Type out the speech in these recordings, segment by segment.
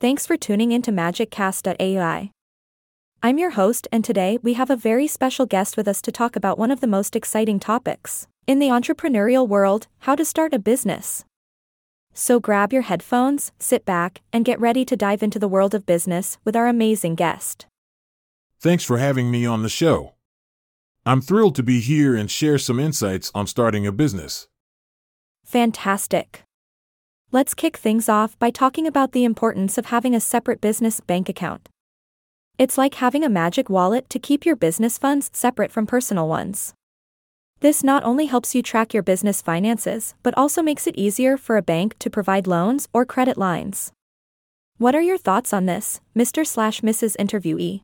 Thanks for tuning into MagicCast.ai. I'm your host, and today we have a very special guest with us to talk about one of the most exciting topics in the entrepreneurial world how to start a business. So grab your headphones, sit back, and get ready to dive into the world of business with our amazing guest. Thanks for having me on the show. I'm thrilled to be here and share some insights on starting a business. Fantastic. Let's kick things off by talking about the importance of having a separate business bank account. It's like having a magic wallet to keep your business funds separate from personal ones. This not only helps you track your business finances, but also makes it easier for a bank to provide loans or credit lines. What are your thoughts on this, Mr. slash Mrs. Interviewee?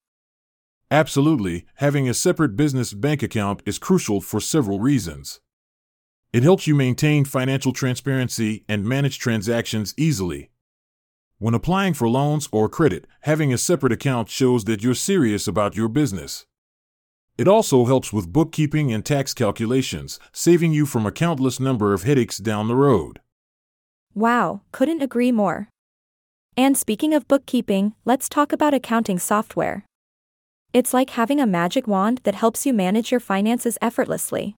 Absolutely, having a separate business bank account is crucial for several reasons. It helps you maintain financial transparency and manage transactions easily. When applying for loans or credit, having a separate account shows that you're serious about your business. It also helps with bookkeeping and tax calculations, saving you from a countless number of headaches down the road. Wow, couldn't agree more. And speaking of bookkeeping, let's talk about accounting software. It's like having a magic wand that helps you manage your finances effortlessly.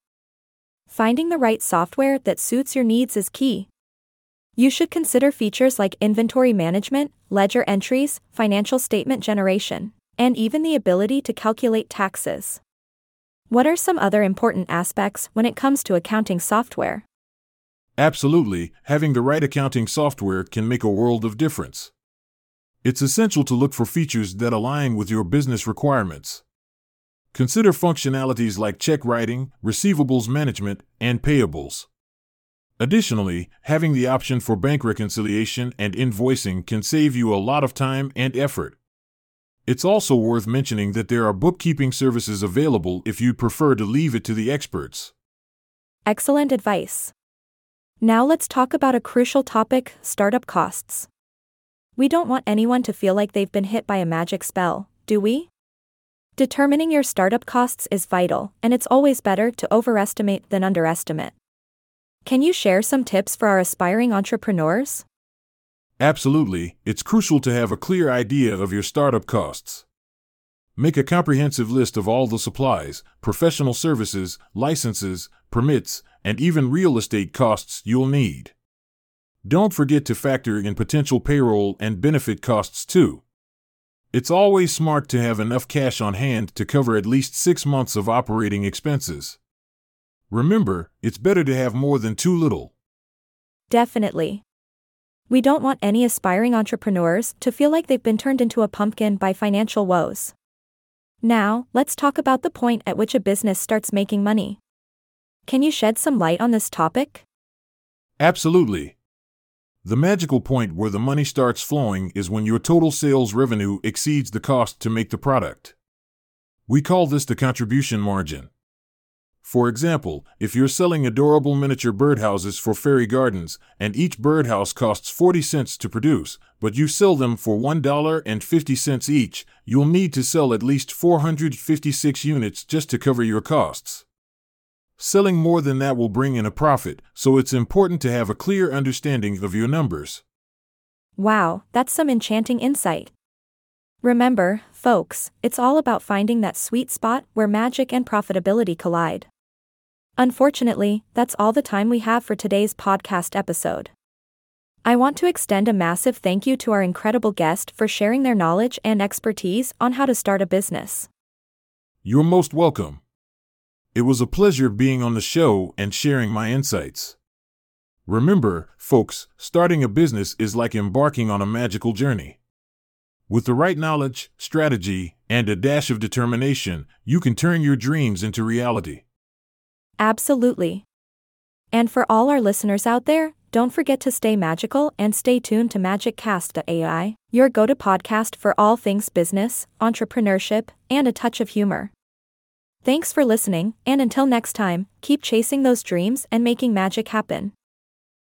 Finding the right software that suits your needs is key. You should consider features like inventory management, ledger entries, financial statement generation, and even the ability to calculate taxes. What are some other important aspects when it comes to accounting software? Absolutely, having the right accounting software can make a world of difference. It's essential to look for features that align with your business requirements. Consider functionalities like check writing, receivables management, and payables. Additionally, having the option for bank reconciliation and invoicing can save you a lot of time and effort. It's also worth mentioning that there are bookkeeping services available if you prefer to leave it to the experts. Excellent advice. Now let's talk about a crucial topic startup costs. We don't want anyone to feel like they've been hit by a magic spell, do we? Determining your startup costs is vital, and it's always better to overestimate than underestimate. Can you share some tips for our aspiring entrepreneurs? Absolutely, it's crucial to have a clear idea of your startup costs. Make a comprehensive list of all the supplies, professional services, licenses, permits, and even real estate costs you'll need. Don't forget to factor in potential payroll and benefit costs too. It's always smart to have enough cash on hand to cover at least six months of operating expenses. Remember, it's better to have more than too little. Definitely. We don't want any aspiring entrepreneurs to feel like they've been turned into a pumpkin by financial woes. Now, let's talk about the point at which a business starts making money. Can you shed some light on this topic? Absolutely. The magical point where the money starts flowing is when your total sales revenue exceeds the cost to make the product. We call this the contribution margin. For example, if you're selling adorable miniature birdhouses for fairy gardens, and each birdhouse costs 40 cents to produce, but you sell them for $1.50 each, you'll need to sell at least 456 units just to cover your costs. Selling more than that will bring in a profit, so it's important to have a clear understanding of your numbers. Wow, that's some enchanting insight. Remember, folks, it's all about finding that sweet spot where magic and profitability collide. Unfortunately, that's all the time we have for today's podcast episode. I want to extend a massive thank you to our incredible guest for sharing their knowledge and expertise on how to start a business. You're most welcome. It was a pleasure being on the show and sharing my insights. Remember, folks, starting a business is like embarking on a magical journey. With the right knowledge, strategy, and a dash of determination, you can turn your dreams into reality. Absolutely. And for all our listeners out there, don't forget to stay magical and stay tuned to MagicCast.ai, your go to podcast for all things business, entrepreneurship, and a touch of humor. Thanks for listening, and until next time, keep chasing those dreams and making magic happen.